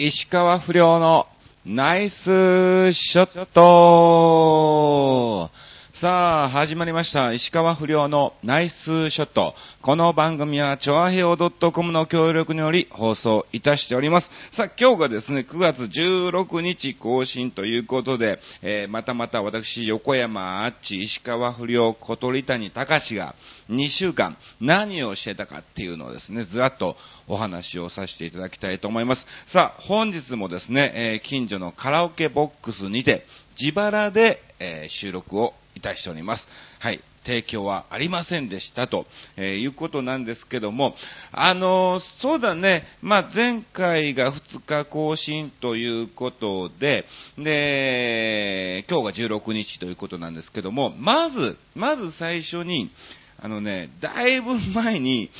石川不良のナイスショット。さあ、始まりました。石川不良のナイスショット。この番組は、チョアヘオ .com の協力により放送いたしております。さあ、今日がですね、9月16日更新ということで、えーまたまた私、横山あっち、石川不良、小鳥谷隆が2週間何をしてたかっていうのをですね、ずらっとお話をさせていただきたいと思います。さあ、本日もですね、えー近所のカラオケボックスにて、自腹で、え収録をいたしております。はい。提供はありませんでしたと、えいうことなんですけども、あのそうだね、まあ、前回が2日更新ということで、で、今日が16日ということなんですけども、まず、まず最初に、あのね、だいぶ前に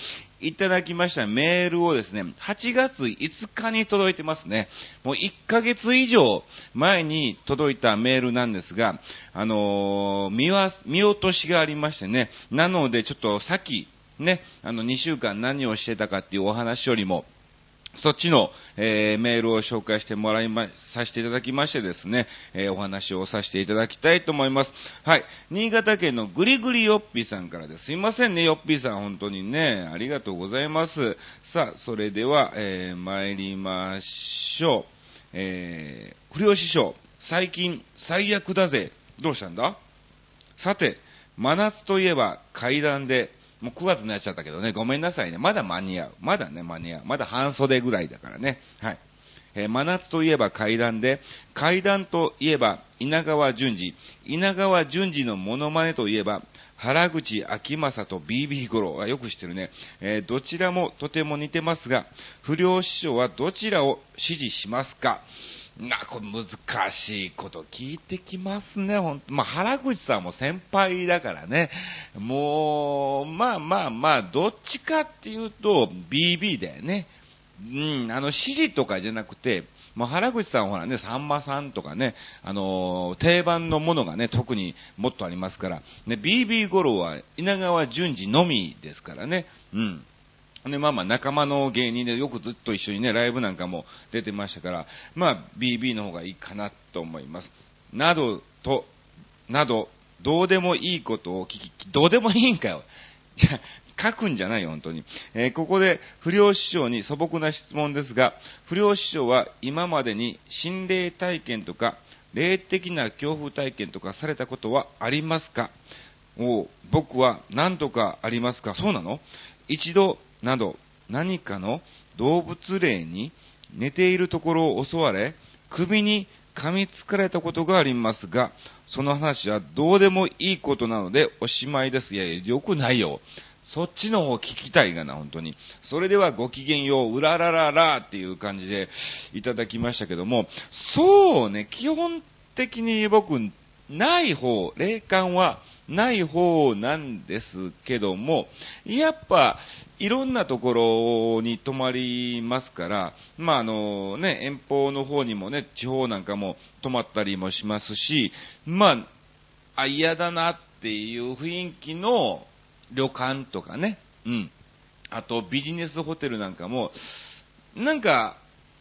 いただきましたメールをですね、8月5日に届いてますね。もう1ヶ月以上前に届いたメールなんですが、あのー見わ、見落としがありましてね、なのでちょっとさっき、ね、あの2週間何をしてたかっていうお話よりも、そっちの、えーメールを紹介してもらいま、させていただきましてですね、えーお話をさせていただきたいと思います。はい。新潟県のぐりぐりよっぴーさんからです。すいませんね、よっぴーさん、本当にね、ありがとうございます。さあ、それでは、えー参りましょう。えー、不良師匠、最近最悪だぜ。どうしたんだ？さて、真夏といえば階段で、もう9月になっちゃったけどね、ごめんなさいね。まだ間に合う。まだね、間に合う。まだ半袖ぐらいだからね。はい。えー真夏といえば階段で、階段といえば稲川淳二、稲川淳二のモノマネといえば、原口秋正と BB 五郎、よく知ってるね、えーどちらもとても似てますが、不良師匠はどちらを支持しますか？な、これ難しいこと聞いてきますね、ほん。まあ、原口さんも先輩だからね。もう、まあまあまあ、どっちかっていうと、BB だよね。うん、あの、指示とかじゃなくて、まあ、原口さんほらね、さんまさんとかね、あのー定番のものがね、特にもっとありますから、ね、BB 五郎は稲川淳二のみですからね、うん。で、まあまあ仲間の芸人でよくずっと一緒にね、ライブなんかも出てましたから、まあ BB の方がいいかなと思います。などと、など、どうでもいいことを聞き、どうでもいいんかよ。じゃ書くんじゃないよ、本当に。えーここで不良師匠に素朴な質問ですが、不良師匠は今までに心霊体験とか、霊的な恐怖体験とかされたことはありますか？お僕は何とかありますか？そうなの？一度など何かの動物霊に寝ているところを襲われ、首に噛みつかれたことがありますが、その話はどうでもいいことなのでおしまいです。いやいや、よくないよ。そっちの方聞きたいがな、本当に。それではごきげんよう、うららららっていう感じでいただきましたけども、そうね、基本的に僕、ない方、霊感はない方なんですけども、やっぱ、いろんなところに泊まりますから、まああのね、遠方の方にもね、地方なんかも泊まったりもしますし、まあ、嫌だなっていう雰囲気の旅館とかね、うん。あとビジネスホテルなんかも、なんか、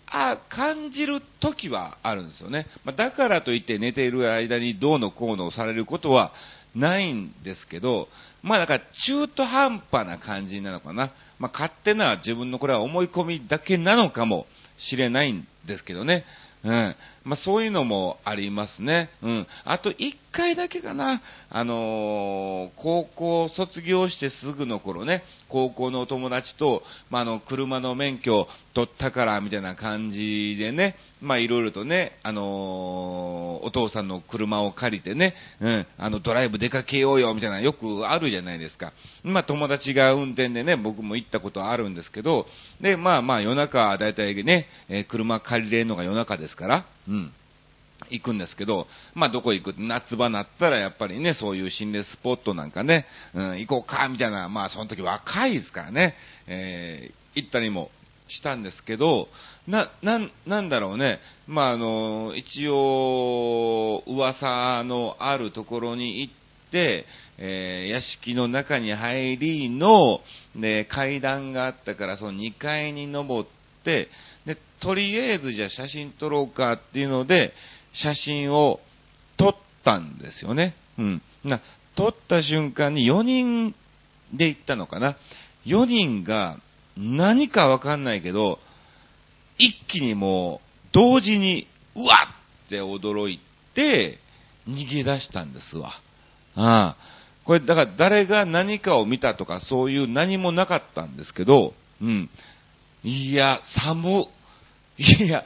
あ、感じる時はあるんですよね。まあ、だからといって寝ている間にどうのこうのされることはないんですけど、まあだから中途半端な感じなのかな。まあ勝手な自分のこれは思い込みだけなのかもしれないんですけどね。うん。まあそういうのもありますね。うん。あと一回だけかな。あのー高校卒業してすぐの頃ね、高校のお友達と、まあの、車の免許取ったからみたいな感じでね、まあいろいろとね、あのーお父さんの車を借りてね、うん、あの、ドライブ出かけようよみたいなよくあるじゃないですか。まあ友達が運転でね、僕も行ったことあるんですけど、で、まあまあ夜中、だいたいね、え車借りれるのが夜中ですから、うん。行くんですけど、まあどこ行く？夏場になったらやっぱりね、そういう心霊スポットなんかね、うん、行こうか、みたいな、まあその時若いですからね、えー行ったりもしたんですけど、な、なん、なんだろうね、まああの、一応、噂のあるところに行って、えー屋敷の中に入りの、で、階段があったから、その2階に登っ、で、とりあえずじゃあ写真撮ろうかっていうので、写真を撮ったんですよね。うん。な、撮った瞬間に4人で行ったのかな。4人が何かわかんないけど、一気にもう同時に、うわっって驚いて、逃げ出したんですわ。ああ。これ、だから誰が何かを見たとかそういう何もなかったんですけど、うん。いや、寒。いや、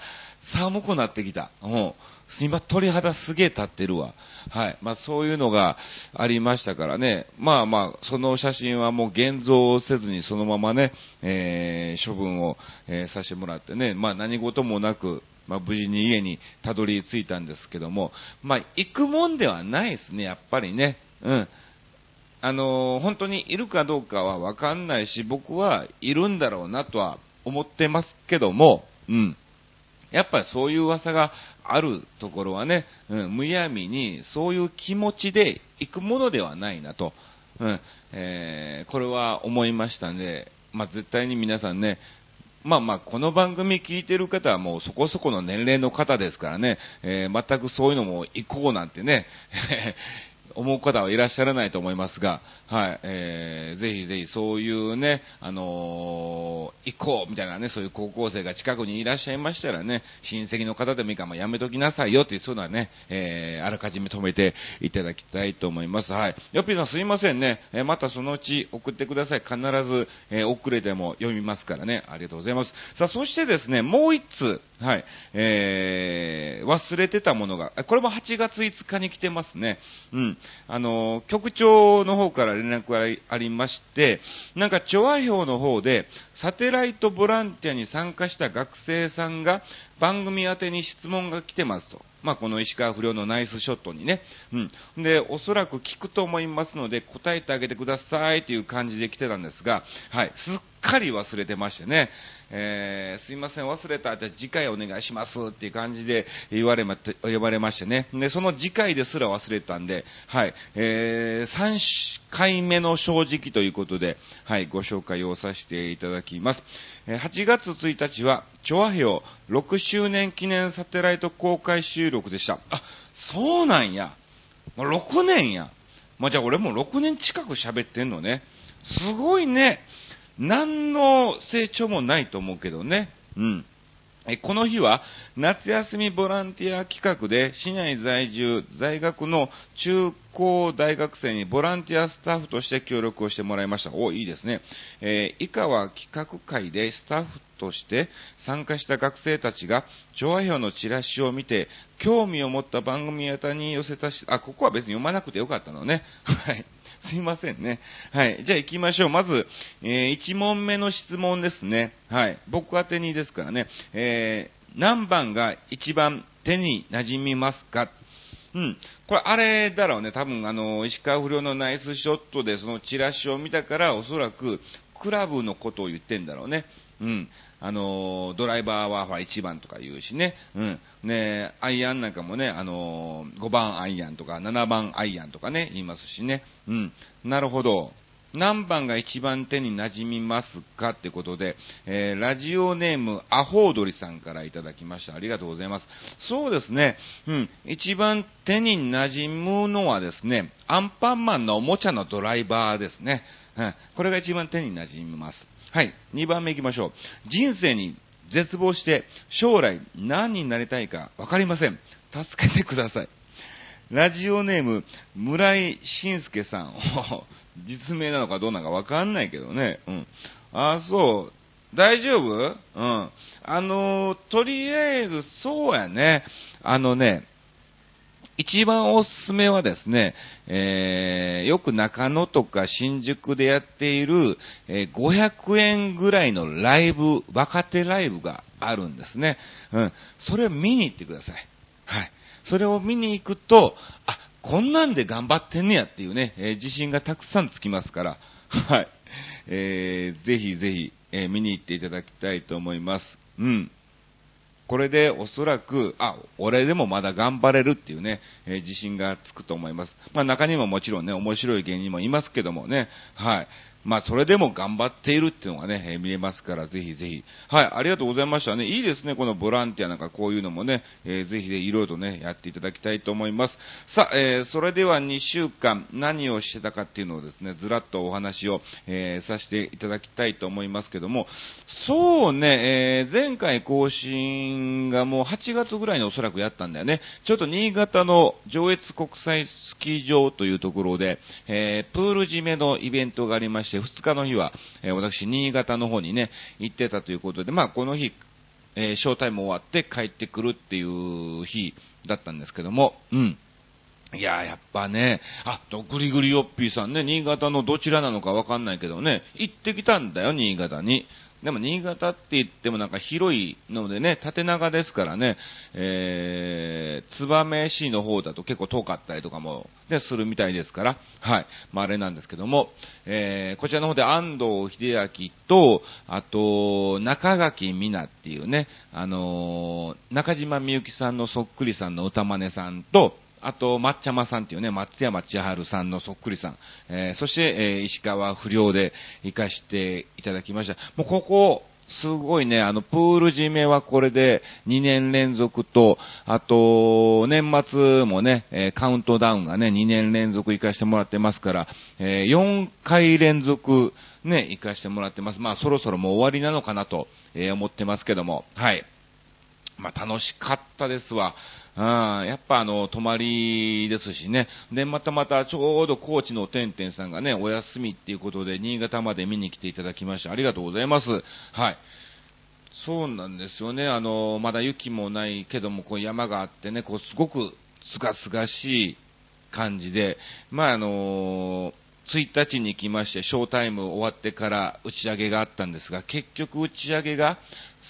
寒くなってきた。う。今、鳥肌すげえ立ってるわ。はい。まあ、そういうのがありましたからね。まあまあ、その写真はもう現像をせずにそのままね、えー、処分を、えーさせてもらってね、まあ何事もなく、まあ無事に家にたどり着いたんですけども、まあ行くもんではないですね、やっぱりね。うん。あのー本当にいるかどうかはわかんないし、僕はいるんだろうなとは思ってますけども、うん。やっぱりそういう噂があるところはね、うん、むやみにそういう気持ちで行くものではないなと、うん、えーこれは思いましたんで、まあ、絶対に皆さんね、まあまあ、この番組聞いてる方はもうそこそこの年齢の方ですからね、えー全くそういうのも行こうなんてね、思う方はいらっしゃらないと思いますが、はい、えー、ぜひぜひそういうね、あのー行こうみたいなね、そういう高校生が近くにいらっしゃいましたらね、親戚の方でもいいから、まあやめときなさいよっていう、そういうのはね、えー、あらかじめ止めていただきたいと思います。はい。よっぴーさんすいませんね、えーまたそのうち送ってください。必ず、えー遅れても読みますからね、ありがとうございます。さあ、そしてですね、もう一通、はい、えー、忘れてたものが、これも8月5日に来てますね。うん。あの、局長の方から連絡がありまして、なんか、調和表の方で、サテライトボランティアに参加した学生さんが、番組宛てに質問が来てますと。まあ、この石川不良のナイスショットにね。うん。で、おそらく聞くと思いますので、答えてあげてくださいという感じで来てたんですが、はい。すっかり忘れてましてね。えー、すいません、忘れた。じゃあ次回お願いしますっていう感じで言われま、呼ばれましてね。で、その次回ですら忘れてたんで、はい。えー、3回目の正直ということで、はい、ご紹介をさせていただきます。え8月1日は、チョアヘオ6周年記念サテライト公開収録でした。あ、そうなんや。まあ6年や。まあ、じゃあ俺も6年近く喋ってんのね。すごいね。何の成長もないと思うけどね。うん。この日は夏休みボランティア企画で市内在住在学の中高大学生にボランティアスタッフとして協力をしてもらいました。お、いいですね。えー以下は企画会でスタッフとして参加した学生たちが調和表のチラシを見て興味を持った番組宛に寄せたし、あ、ここは別に読まなくてよかったのね。はい。すいませんね。はい。じゃあ行きましょう。まず、えー1問目の質問ですね。はい。僕宛てにですからね。えー何番が一番手に馴染みますか？うん。これ、あれだろうね。多分、あの、石川不良のナイスショットでそのチラシを見たから、おそらく、クラブのことを言ってんだろうね。うん。あの、ドライバーは1番とか言うしね。うん。ねアイアンなんかもね、あの、5番アイアンとか7番アイアンとかね、言いますしね。うん。なるほど。何番が一番手に馴染みますかってことで、えーラジオネーム、アホウドリさんからいただきました。ありがとうございます。そうですね。うん。一番手に馴染むのはですね、アンパンマンのおもちゃのドライバーですね。うん。これが一番手に馴染みます。はい。2番目行きましょう。人生に絶望して、将来何になりたいか分かりません。助けてください。ラジオネーム、村井信介さん。実名なのかどうなのかわかんないけどね。うん。あ、そう。大丈夫？うん。あのーとりあえず、そうやね。あのね、一番おすすめはですね、えー、よく中野とか新宿でやっている、えー500円ぐらいのライブ、若手ライブがあるんですね。うん。それを見に行ってください。はい。それを見に行くと、あ、こんなんで頑張ってんねやっていうね、えー自信がたくさんつきますから、はい。えー、ぜひぜひ、えー見に行っていただきたいと思います。うん。これでおそらく、あ、俺でもまだ頑張れるっていうね、えー自信がつくと思います。まあ中にももちろんね、面白い芸人もいますけどもね、はい。まあ、それでも頑張っているっていうのがね、えー、見れますから、ぜひぜひ。はい、ありがとうございましたね。いいですね、このボランティアなんかこういうのもね、えー、ぜひね、いろいろとね、やっていただきたいと思います。さあ、えー、それでは2週間何をしてたかっていうのをですね、ずらっとお話を、えー、させていただきたいと思いますけども、そうね、えー、前回更新がもう8月ぐらいにおそらくやったんだよね。ちょっと新潟の上越国際スキー場というところで、えー、プール締めのイベントがありまして、して、2日の日は、え、私、新潟の方にね、行ってたということで、まあ、この日、えー、ショータイム終わって帰ってくるっていう日だったんですけども、うん。いややっぱね、あ、と、ぐりぐりヨッピーさんね、新潟のどちらなのかわかんないけどね、行ってきたんだよ、新潟に。でも新潟って言ってもなんか広いのでね、縦長ですからね、えー、燕市の方だと結構遠かったりとかも、ね、するみたいですから、はい。まあ、あれなんですけども、えー、こちらの方で安藤秀明と、あと、中垣美奈っていうね、あのー、中島みゆきさんのそっくりさんの歌真似さんと、あと、抹茶間さんっていうね、松山千春さんのそっくりさん、えー、そして、えー、石川不良で行かしていただきました。もうここ、すごいね、あの、プール締めはこれで2年連続と、あと、年末もね、え、カウントダウンがね、2年連続行かしてもらってますから、えー、4回連続ね、行かしてもらってます。まあ、そろそろもう終わりなのかなと、えー、思ってますけども、はい。まあ、楽しかったですわ。うん、やっぱあの、泊まりですしね。で、またまたちょうど高知のてんてんさんがね、お休みっていうことで、新潟まで見に来ていただきまして、ありがとうございます。はい。そうなんですよね。あの、まだ雪もないけども、こう山があってね、こう、すごくすがすがしい感じで、まあ、あの1日に行きまして、ショータイム終わってから打ち上げがあったんですが、結局打ち上げが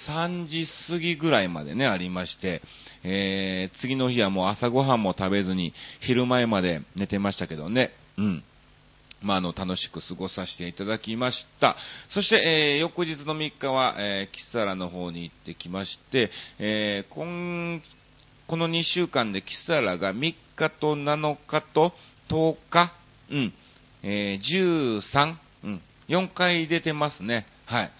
3時過ぎぐらいまでね、ありまして、えー、次の日はもう朝ごはんも食べずに、昼前まで寝てましたけどね、うん。まあ、あの、楽しく過ごさせていただきました。そして、えー、翌日の3日は、えー、キサラの方に行ってきまして、えー、今、この2週間でキサラが3日と7日と10日、うん、えー、13、うん、4回出てますね。はい。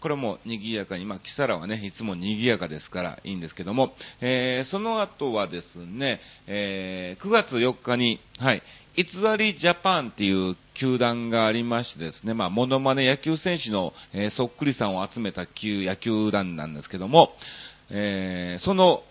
これも賑やかに、まあ、キサラはね、いつも賑やかですからいいんですけども、えー、その後はですね、えー、9月4日に、はい、偽りジャパンっていう球団がありましてですね、まあ、モノマネ野球選手の、えー、そっくりさんを集めた球野球団なんですけども、えー、その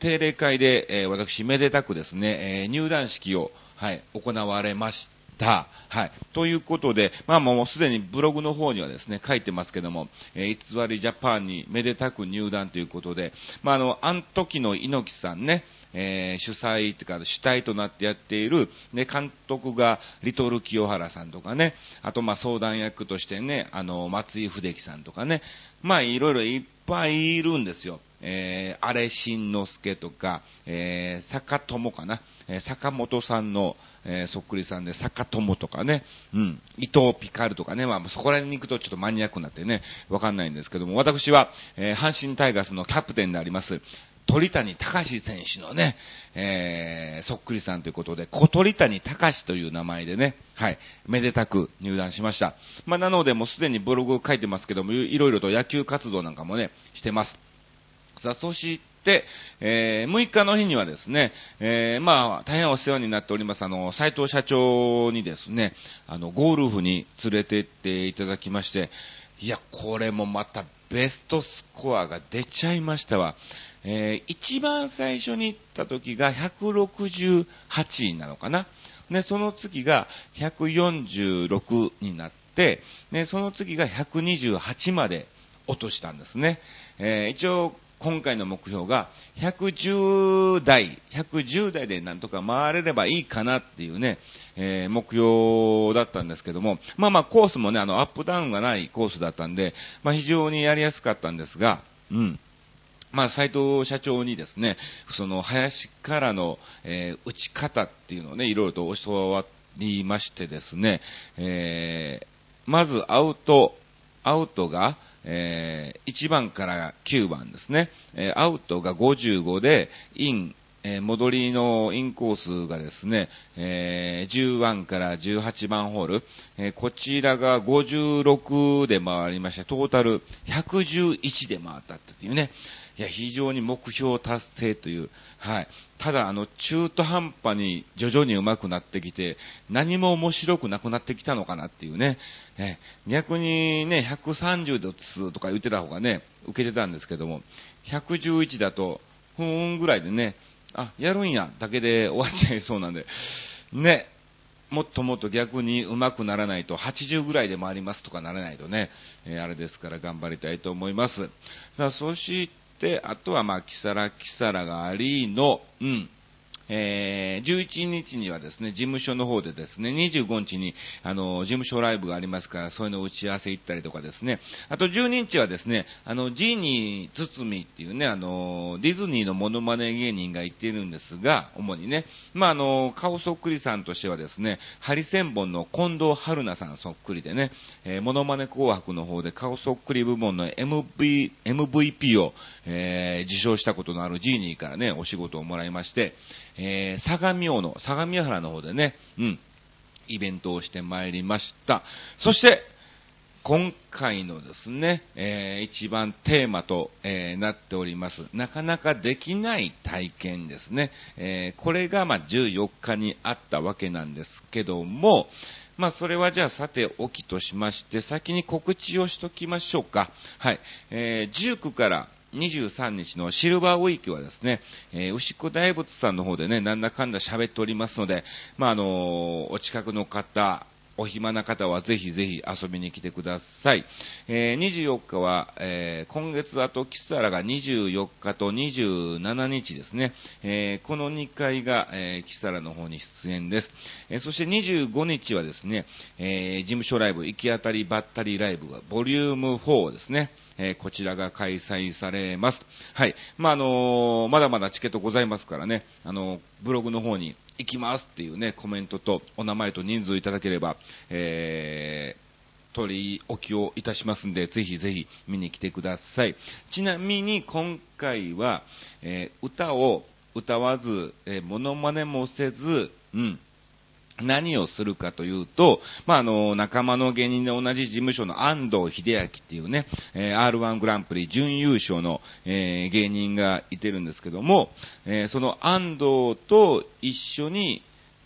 定例会で、えー、私、めでたくですね、えー、入団式を、はい、行われまし。た。はい。ということで、まあもうすでにブログの方にはですね、書いてますけども、えー、偽りジャパンにめでたく入団ということで、まああの、あの時の猪木さんね、えー、主催っていうか主体となってやっている、ね、監督がリトル清原さんとかね、あとまあ相談役としてね、あの、松井秀樹さんとかね、まあいろいろいっぱいいるんですよ。えー、あれしんのすけとか、えー、坂友かな、えー、坂本さんの、えー、そっくりさんで、坂友とかね、うん、伊藤ピカルとかね、まあ、そこら辺に行くとちょっとマニアックになってね、わかんないんですけども、私は、えー、阪神タイガースのキャプテンであります、鳥谷隆選手のね、えー、そっくりさんということで、小鳥谷隆という名前でね、はい、めでたく入団しました。まあ、なので、もうすでにブログを書いてますけども、いろいろと野球活動なんかもね、してます。さあ、そし、えー、6日の日にはですね、えー、まあ、大変お世話になっております、あの、斉藤社長にですね、あの、ゴルフに連れて行っていただきまして、いや、これもまたベストスコアが出ちゃいましたわ。えー、一番最初に行った時が168位なのかな。ね、その次が146になって、ね、その次が128まで落としたんですね。えー、一応、今回の目標が110台、110台でなんとか回れればいいかなっていうね、えー、目標だったんですけども、まあまあコースもね、あの、アップダウンがないコースだったんで、まあ非常にやりやすかったんですが、うん。まあ、斉藤社長にですね、その林からの、えー、打ち方っていうのをね、いろいろと教わりましてですね、えー、まずアウト、アウトが、えー、1番から9番ですね、えー、アウトが55で、インえー、戻りのインコースがですね、えー、10から18番ホール、えー、こちらが56で回りまして、トータル111で回ったっていうね、いや、非常に目標達成という、はい。ただ、あの、中途半端に徐々に上手くなってきて、何も面白くなくなってきたのかなっていうね、え逆にね、130度とか言ってた方がね、受けてたんですけども、111だと、ふーんぐらいでね、あ、やるんや、だけで終わっちゃいそうなんで、ね、もっともっと逆に上手くならないと、80ぐらいで回りますとかならないとね、えー、あれですから頑張りたいと思います。さあ、そし、あとはまあ、キサラキサラがありの、うん、えー、11日にはですね、事務所の方でですね、25日に、あの、事務所ライブがありますから、そういうの打ち合わせ行ったりとかですね、あと12日はですね、あの、ジーニー・ツツミっていうね、あの、ディズニーのモノマネ芸人が行っているんですが、主にね、まあ、あの、顔そっくりさんとしてはですね、ハリセンボンの近藤春菜さんそっくりでね、えー、モノマネ紅白の方で顔そっくり部門の MV、MVP を、えー、受賞したことのあるジーニーからね、お仕事をもらいまして、ー、相模大野、相模原の方でね、うん、イベントをしてまいりました。そして、今回のですね、えー、一番テーマと、えー、なっております。なかなかできない体験ですね。えー、これがまあ14日にあったわけなんですけども、まあそれはじゃあさておきとしまして、先に告知をしときましょうか。はい。えー、19から23日のシルバーウィークはですね、えー、牛久大仏さんの方でね、なんだかんだ喋っておりますので、まあ、あの、お近くの方、お暇な方はぜひぜひ遊びに来てください。えー、24日は、えー、今月あとキスアラが24日と27日ですね。えー、この2回が、え、キスアラの方に出演です。え、そして25日はですね、え、事務所ライブ、行き当たりばったりライブが、ボリューム4ですね。えー、こちらが開催されます。はい。まあ、あのー、まだまだチケットございますからね、あのー、ブログの方に行きますっていうね、コメントとお名前と人数いただければ、えー、取り置きをいたしますんで、ぜひぜひ見に来てください。ちなみに今回は、えー、歌を歌わず、えー、モノマネもせず、うん、何をするかというと、まあ、あの、仲間の芸人で同じ事務所の安藤秀明っていうね、えー、R1 グランプリ準優勝の、えー、芸人がいてるんですけども、えー、その安藤と一緒に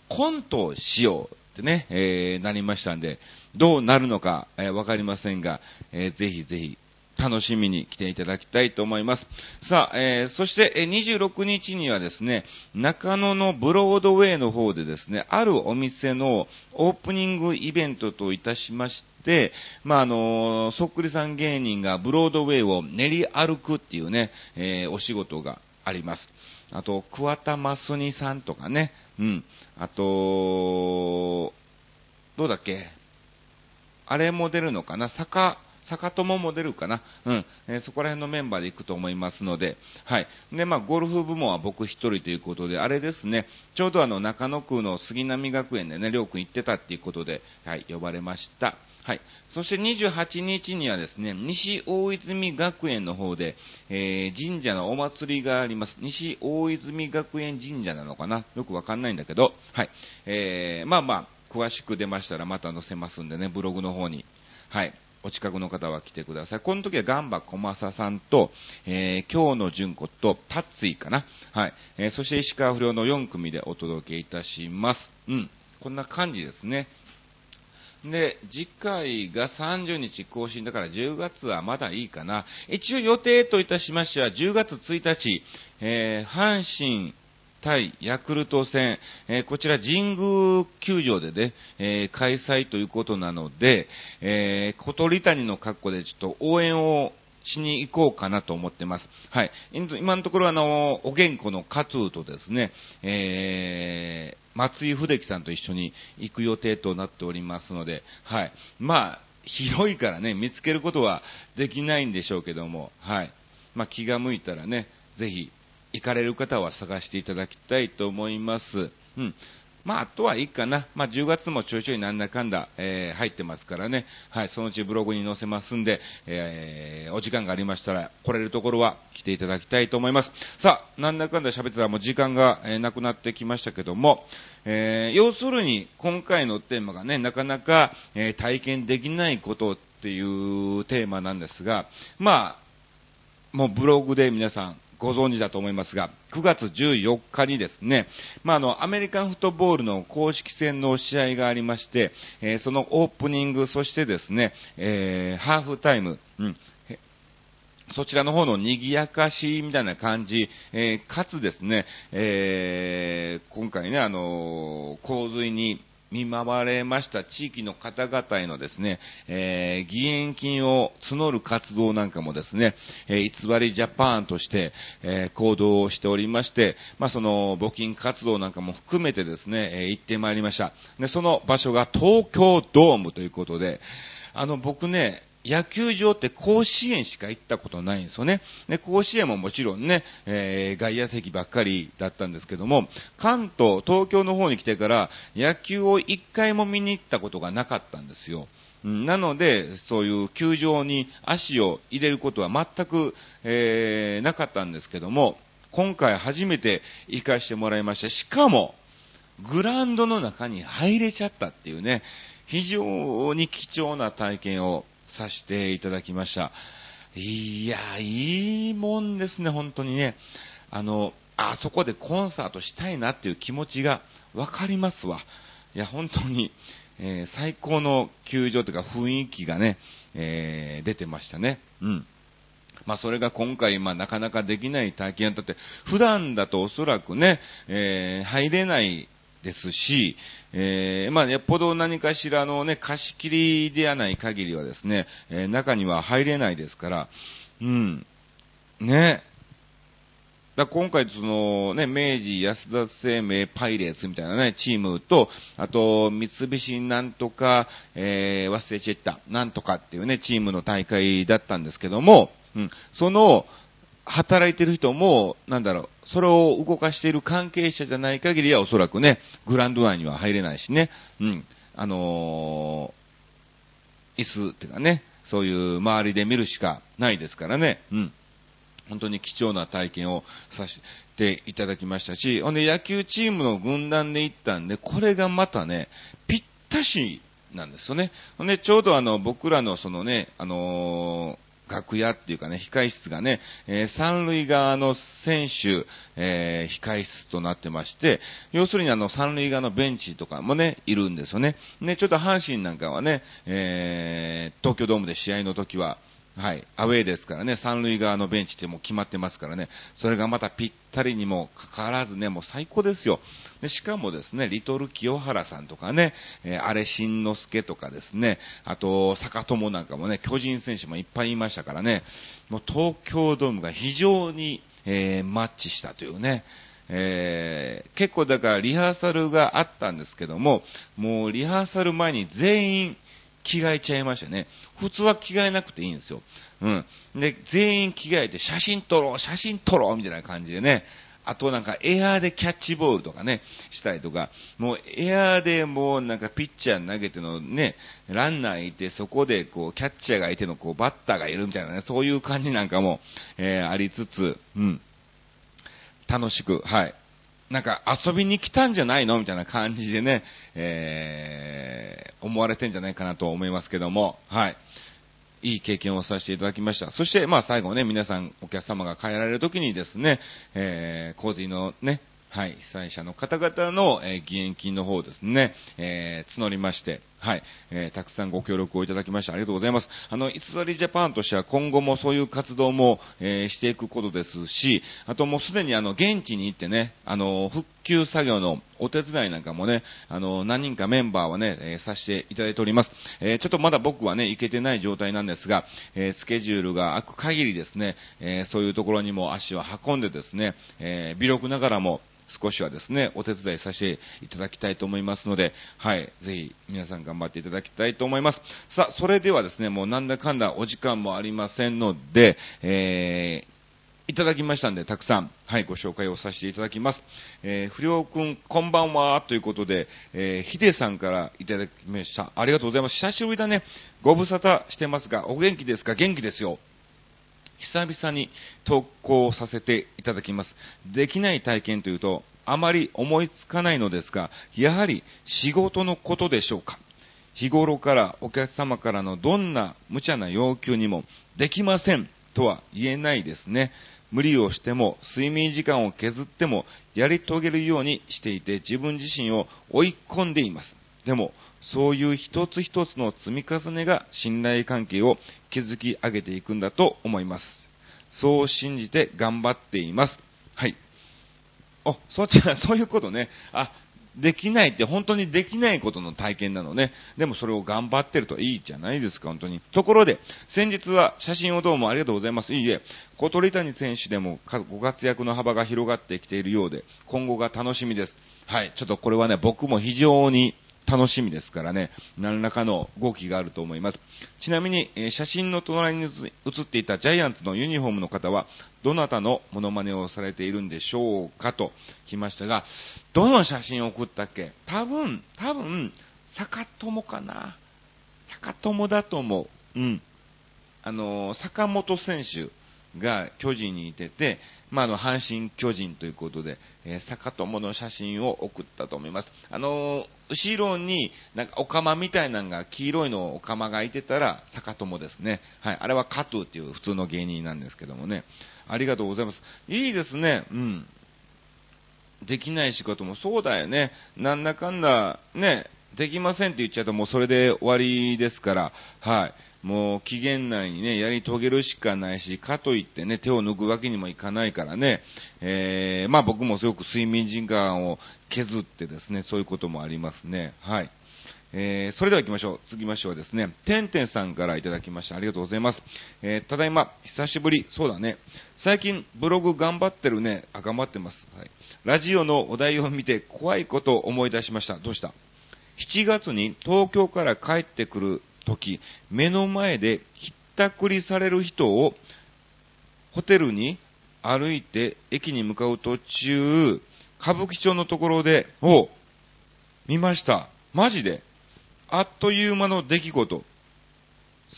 コントをしようってね、え、なりましたんで、どうなるのか、えー、わかりませんが、えー、ぜひぜひ楽しみに来ていただきたいと思います。さあ、えー、そして、え26日にはですね、中野のブロードウェイの方でですね、あるお店のオープニングイベントといたしまして、まあ、あのそっくりさん芸人がブロードウェイを練り歩くっていうね、えー、お仕事があります。あと、桑田真澄さんとかね、うん。あと、どうだっけ？あれも出るのかな？坂、坂友も出るかな？うん。えー、そこら辺のメンバーで行くと思いますので、はい。で、まあ、ゴルフ部門は僕一人ということで、あれですね、ちょうどあの、中野区の杉並学園でね、りょうくん行ってたっていうことで、はい、呼ばれました。はい。そして28日にはですね、西大泉学園の方で、えー、神社のお祭りがあります。西大泉学園神社なのかな？よくわかんないんだけど、はい。えー、まあまあ、詳しく出ましたらまた載せますんでね、ブログの方に。はい。お近くの方は来てください。この時はガンバ小正さんと、えー、京野純子と、タッツイかな。はい。えー、そして石川不良の4組でお届けいたします。うん。こんな感じですね。で、次回が30日更新だから10月はまだいいかな。一応予定といたしましては10月1日、えー、阪神対ヤクルト戦、えー、こちら神宮球場でね、えー、開催ということなので、えー、小鳥谷の格好でちょっと応援をしに行こうかなと思ってます。はい。今のところあの、お元気の勝とですね、えー、松井秀樹さんと一緒に行く予定となっておりますので、はい。まあ、広いからね、見つけることはできないんでしょうけども、はい。まあ、気が向いたらね、ぜひ行かれる方は探していただきたいと思います。うん。まあ、あとはいいかな。まあ、10月もちょいちょいなんだかんだ、えー、入ってますからね。はい、そのうちブログに載せますんで、えー、お時間がありましたら、来れるところは来ていただきたいと思います。さあ、なんだかんだ喋ってたらもう時間が、えー、なくなってきましたけども、え、要するに、今回のテーマがね、なかなか、え、体験できないことっていうテーマなんですが、まあ、もうブログで皆さんご存知だと思いますが、9月14日にですね、まあ、あの、アメリカンフットボールの公式戦の試合がありまして、えー、そのオープニング、そしてですね、えー、ハーフタイム、うん、そちらの方の賑やかしみたいな感じ、えー、かつですね、えー、今回ね、あの洪水に見舞われました地域の方々へのですね、えー、義援金を募る活動なんかもですね、えー、偽りジャパンとして、えー、行動をしておりまして、まあ、その募金活動なんかも含めてですね、えー、行ってまいりました。で、その場所が東京ドームということで、あの、僕ね、野球場って甲子園しか行ったことないんですよね。で、甲子園ももちろんね、えー、外野席ばっかりだったんですけども、関東、東京の方に来てから野球を一回も見に行ったことがなかったんですよ。なので、そういう球場に足を入れることは全く、えー、なかったんですけども、今回初めて行かしてもらいました。しかも、グラウンドの中に入れちゃったっていうね、非常に貴重な体験をさせていただきました。いや、いいもんですね、本当にね。あの、あそこでコンサートしたいなっていう気持ちがわかりますわ。いや、本当に、えー、最高の球場というか雰囲気がね、えー、出てましたね。うん。まあ、それが今回、まあ、なかなかできない体験だって、普段だとおそらくね、えー、入れないですし、えー、まあ、よっぽど何かしらのね、貸し切りではない限りはですね、えー、中には入れないですから、うん、ね、だ今回、そのね、明治安田生命パイレーツみたいなね、チームと、あと、三菱なんとか、えー、忘れちゃった、なんとかっていうね、チームの大会だったんですけども、うん、その、働いてる人も、なんだろう、それを動かしている関係者じゃない限りはおそらくね、グランド内には入れないしね、うん、あのー、椅子っていうかね、そういう周りで見るしかないですからね、うん。本当に貴重な体験をさせていただきましたし、ほんで野球チームの軍団で行ったんで、これがまたね、ぴったしなんですよね。ほんで、ちょうどあの、僕らのそのね、あのー楽屋っていうかね、控室がね、えー、三塁側の選手、えー、控室となってまして、要するにあの三塁側のベンチとかもね、いるんですよね。ね、ちょっと阪神なんかはね、えー、東京ドームで試合の時は、はい、アウェーですからね、三塁側のベンチってもう決まってますからね、それがまたぴったりにもかかわらずね、もう最高ですよ。でしかもですね、リトル清原さんとかね、えー、荒新之助とかですね、あと、坂友なんかもね、巨人選手もいっぱいいましたからね、もう東京ドームが非常に、えー、マッチしたというね、えー、結構だからリハーサルがあったんですけども、もうリハーサル前に全員、着替えちゃいましたね。普通は着替えなくていいんですよ。うん。で、全員着替えて写真撮ろう、写真撮ろうみたいな感じでね。あとなんかエアーでキャッチボールとかね、したりとか、もうエアーでもうなんかピッチャー投げてのね、ランナーいてそこでこうキャッチャーがいてのこうバッターがいるみたいなね、そういう感じなんかも、えー、ありつつ、うん。楽しく、はい。なんか遊びに来たんじゃないの？みたいな感じでね、えー、思われてんじゃないかなと思いますけども、はい。いい経験をさせていただきました。そして、まあ最後ね、皆さん、お客様が帰られるときにですね、えー、洪水のね、はい、被災者の方々の、えー、義援金の方ですね、えー、募りまして、はい、えー、たくさんご協力をいただきましてありがとうございます。あの、偽りジャパンとしては今後もそういう活動も、えー、していくことですし、あともうすでにあの、現地に行ってね、あの、復旧作業のお手伝いなんかもね、あの、何人かメンバーはね、えー、させていただいております。えー、ちょっとまだ僕はね、行けてない状態なんですが、えー、スケジュールが空く限りですね、え、そういうところにも足を運んでですね、え、微力ながらも、少しはですね、お手伝いさせていただきたいと思いますので、はい、ぜひ皆さん頑張っていただきたいと思います。さあ、それではですね、もうなんだかんだお時間もありませんので、えーいただきましたんで、たくさん、はい、ご紹介をさせていただきます。えー、不良くん、こんばんは、ということで、えー、ヒデさんからいただきました。ありがとうございます。久しぶりだね。ご無沙汰してますが、お元気ですか？元気ですよ。久々に投稿させていただきます。できない体験というと、あまり思いつかないのですが、やはり仕事のことでしょうか。日頃からお客様からのどんな無茶な要求にもできませんとは言えないですね。無理をしても睡眠時間を削ってもやり遂げるようにしていて自分自身を追い込んでいます。でも、そういう一つ一つの積み重ねが信頼関係を築き上げていくんだと思います。そう信じて頑張っています。はい。あ、そっちは、そういうことね。あ、できないって本当にできないことの体験なのね。でもそれを頑張ってるといいじゃないですか、本当に。ところで、先日は写真をどうもありがとうございます。いいえ、小鳥谷選手でもご活躍の幅が広がってきているようで、今後が楽しみです。はい、ちょっとこれはね、僕も非常に楽しみですからね、何らかの動きがあると思います。ちなみに、えー、写真の隣に写っていたジャイアンツのユニフォームの方は、どなたのモノマネをされているんでしょうかと来ましたが、どの写真を送ったっけ？多分、多分、坂友かな？坂友だと思う。うん。あのー、坂本選手が巨人にいてて、まあ、あの、阪神巨人ということで、えー、坂友の写真を送ったと思います。あのー、後ろに、なんか、お釜みたいなのが、黄色いのお釜がいてたら、坂友ですね。はい。あれは加藤っていう普通の芸人なんですけどもね。ありがとうございます。いいですね。うん。できない仕事もそうだよね。なんだかんだ、ね、できませんって言っちゃうともうそれで終わりですから、はい。もう期限内にね、やり遂げるしかないし、かといってね、手を抜くわけにもいかないからね、えー、まあ僕もすごく睡眠時間を削ってですね、そういうこともありますね。はい。えー、それでは行きましょう。次ましょうですね。てんてんさんからいただきました。ありがとうございます。えー、ただいま、久しぶり。そうだね。最近、ブログ頑張ってるね。あ、頑張ってます。はい。ラジオのお題を見て、怖いことを思い出しました。どうした ?7 月に東京から帰ってくる時、目の前でひったくりされる人をホテルに歩いて駅に向かう途中、歌舞伎町のところで、お見ました。マジで。あっという間の出来事。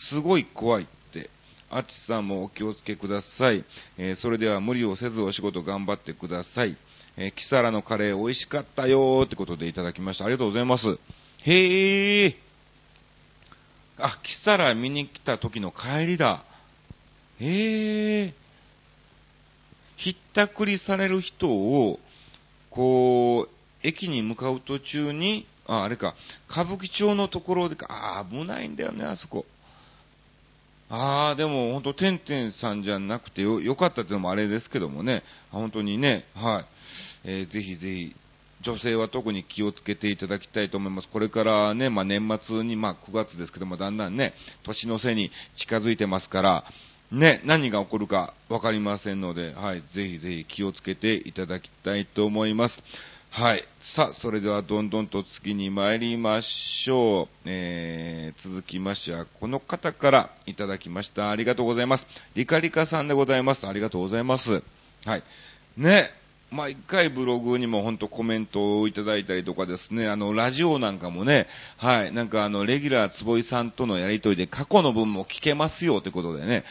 すごい怖いって。あっちさんもお気をつけください。えー、それでは無理をせずお仕事頑張ってください。えー、キサラのカレー美味しかったよーってことでいただきました。ありがとうございます。へー。あ、来たら見に来た時の帰りだ。へえ。ひったくりされる人を、こう、駅に向かう途中に、あ、あれか、歌舞伎町のところでか、あ、危ないんだよね、あそこ。ああ、でも本当、てんてんさんじゃなくてよ、よかったっていうのもあれですけどもね、本当にね、はい。えー、ぜひぜひ、女性は特に気をつけていただきたいと思います。これからね、まあ、年末に、まあ、9月ですけども、だんだんね、年の瀬に近づいてますから、ね、何が起こるか分かりませんので、はい、ぜひぜひ気をつけていただきたいと思います。はい。さあ、それではどんどんと次に参りましょう。えー、続きましては、この方からいただきました。ありがとうございます。リカリカさんでございます。ありがとうございます。はい。ね、毎回ブログにも本当コメントをいただいたりとかですね、あの、ラジオなんかもね、はい、なんかあの、レギュラー坪井さんとのやりとりで過去の分も聞けますよってことでね、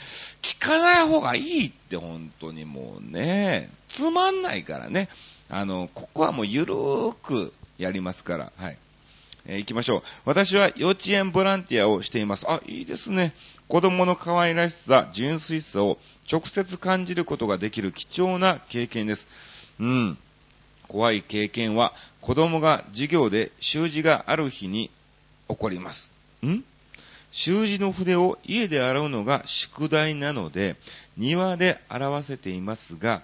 聞かない方がいいって本当にもうね、つまんないからね、あの、ここはもうゆるーくやりますから、はい。えー、行きましょう。私は幼稚園ボランティアをしています。あ、いいですね。子供の可愛らしさ、純粋さを直接感じることができる貴重な経験です。うん。怖い経験は子供が授業で習字がある日に起こります。ん？習字の筆を家で洗うのが宿題なので、庭で洗わせていますが、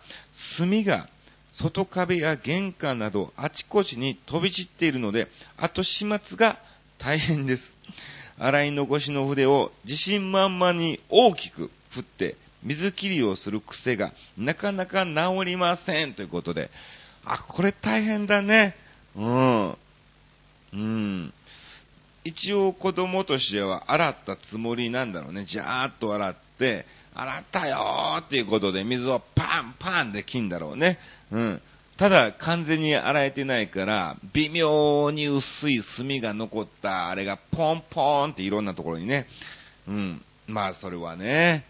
墨が外壁や玄関などあちこちに飛び散っているので、後始末が大変です。洗い残しの筆を自信満々に大きく振って水切りをする癖がなかなか治りませんということで、あ、これ大変だね。うん。うん。一応子供としては洗ったつもりなんだろうね。じゃーっと洗って、洗ったよーっていうことで水をパンパンで切んだろうね。うん。ただ完全に洗えてないから、微妙に薄い炭が残ったあれがポンポンっていろんなところにね、うん。まあそれはね、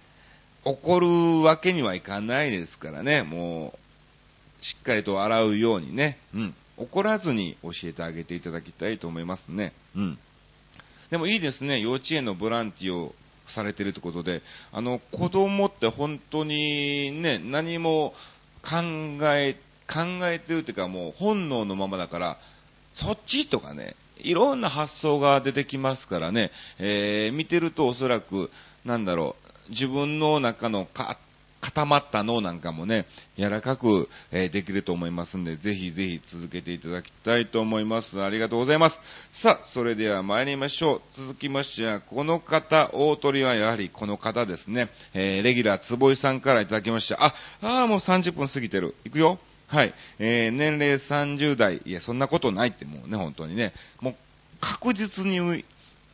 怒るわけにはいかないですからね、もう、しっかりと洗うようにね、うん。怒らずに教えてあげていただきたいと思いますね。うん。でもいいですね、幼稚園のボランティアをされてるってことで、あの、子供って本当にね、何も考え、考えてるっていうかもう本能のままだから、そっちとかね、いろんな発想が出てきますからね、えー、見てるとおそらく、なんだろう、自分の中のか固まった脳なんかもね、柔らかく、え、できると思いますんで、ぜひぜひ続けていただきたいと思います。ありがとうございます。さあ、それでは参りましょう。続きましては、この方、大鳥はやはりこの方ですね。えー、レギュラー坪井さんからいただきました。あ、あもう30分過ぎてる。いくよ。はい。えー、年齢30代。いや、そんなことないってもうね、本当にね。もう確実に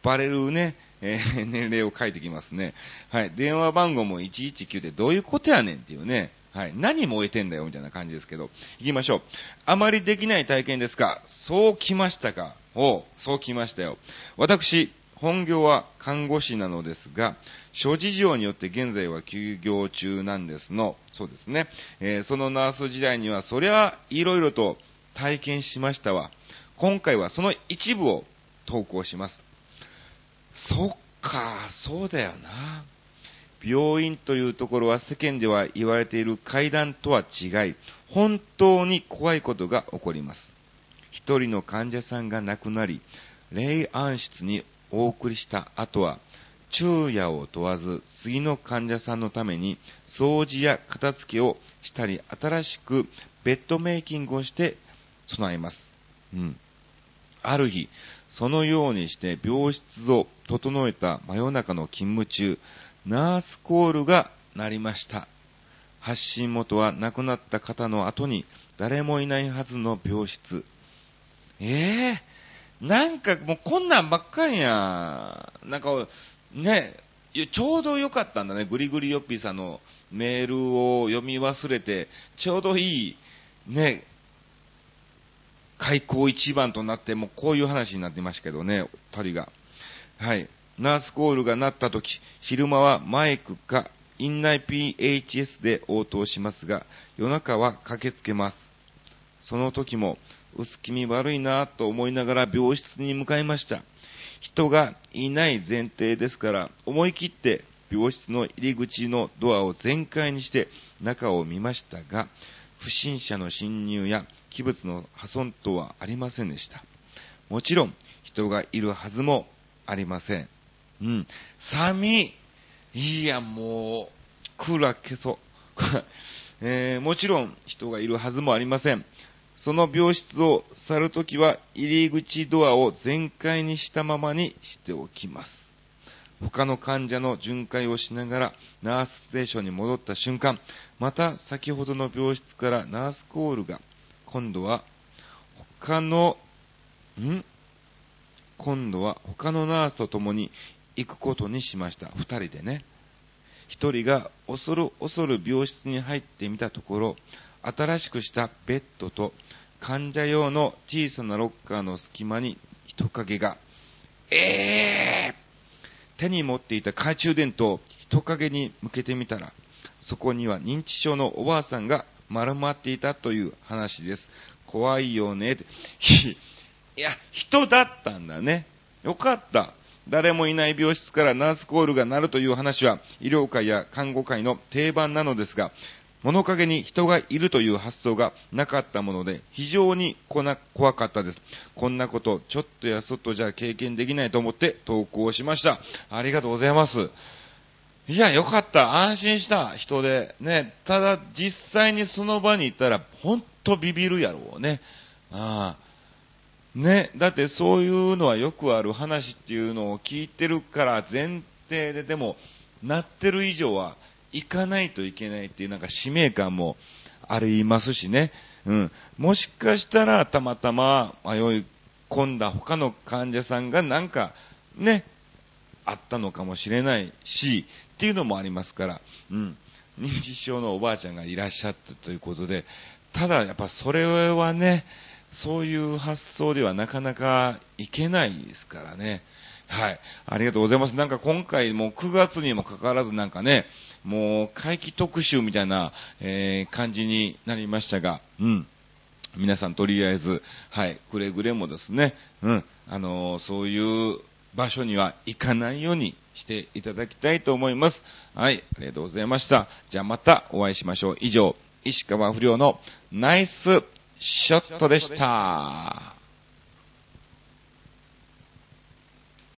バレるね、えー、年齢を書いてきますね。はい。電話番号も119でどういうことやねんっていうね。はい。何燃えてんだよみたいな感じですけど。行きましょう。あまりできない体験ですかそう来ましたかおそう来ましたよ。私、本業は看護師なのですが、諸事情によって現在は休業中なんですの、そうですね。えー、そのナース時代には、そりゃ、いろいろと体験しましたわ。今回はその一部を投稿します。そっか、そうだよな。病院というところは世間では言われている階段とは違い、本当に怖いことが起こります。一人の患者さんが亡くなり、霊安室にお送りした後は、昼夜を問わず、次の患者さんのために掃除や片付けをしたり、新しくベッドメイキングをして備えます。うん。ある日、そのようにして病室を整えた真夜中の勤務中、ナースコールが鳴りました。発信元は亡くなった方の後に誰もいないはずの病室。ええー、なんかもうこんなんばっかりや。なんか、ね、ちょうど良かったんだね。グリグリヨッピーさんのメールを読み忘れて、ちょうどいい、ね、開口一番となって、もうこういう話になってましたけどね、二人が。はい。ナースコールが鳴った時、昼間はマイクか院内 PHS で応答しますが、夜中は駆けつけます。その時も、薄気味悪いなぁと思いながら病室に向かいました。人がいない前提ですから、思い切って病室の入り口のドアを全開にして中を見ましたが、不審者の侵入や器物の破損等はありませんでした。もちろん、人がいるはずもありません。うん。寒い。いや、もう、クーラー消そう。えー、もちろん、人がいるはずもありません。その病室を去るときは、入り口ドアを全開にしたままにしておきます。他の患者の巡回をしながらナースステーションに戻った瞬間、また先ほどの病室からナースコールが今度は他の、ん？今度は他のナースと共に行くことにしました。二人でね。一人が恐る恐る病室に入ってみたところ、新しくしたベッドと患者用の小さなロッカーの隙間に人影が。えー手に持っていた懐中電灯を人影に向けてみたら、そこには認知症のおばあさんが丸まっていたという話です。怖いよね。いや、人だったんだね。よかった。誰もいない病室からナースコールが鳴るという話は医療界や看護界の定番なのですが、物陰に人がいるという発想がなかったもので、非常に怖かったです。こんなこと、ちょっとやそっとじゃ経験できないと思って投稿しました。ありがとうございます。いや、よかった。安心した人で。ね。ただ、実際にその場にいたら、ほんとビビるやろうね。ああ。ね。だってそういうのはよくある話っていうのを聞いてるから前提で、でも、なってる以上は行かないといけないっていうなんか使命感もありますしね。うん。もしかしたらたまたま迷い込んだ他の患者さんがなんか、ね、あったのかもしれないし、っていうのもありますから、うん。認知症のおばあちゃんがいらっしゃったということで、ただやっぱそれはね、そういう発想ではなかなかいけないですからね。はい。ありがとうございます。なんか今回も9月にもかかわらずなんかね、もう回帰特集みたいな、えー、感じになりましたが、うん。皆さんとりあえず、はい、くれぐれもですね、うん、あのー、そういう場所には行かないようにしていただきたいと思います。はい、ありがとうございました。じゃあまたお会いしましょう。以上、石川不良のナイスショットでした。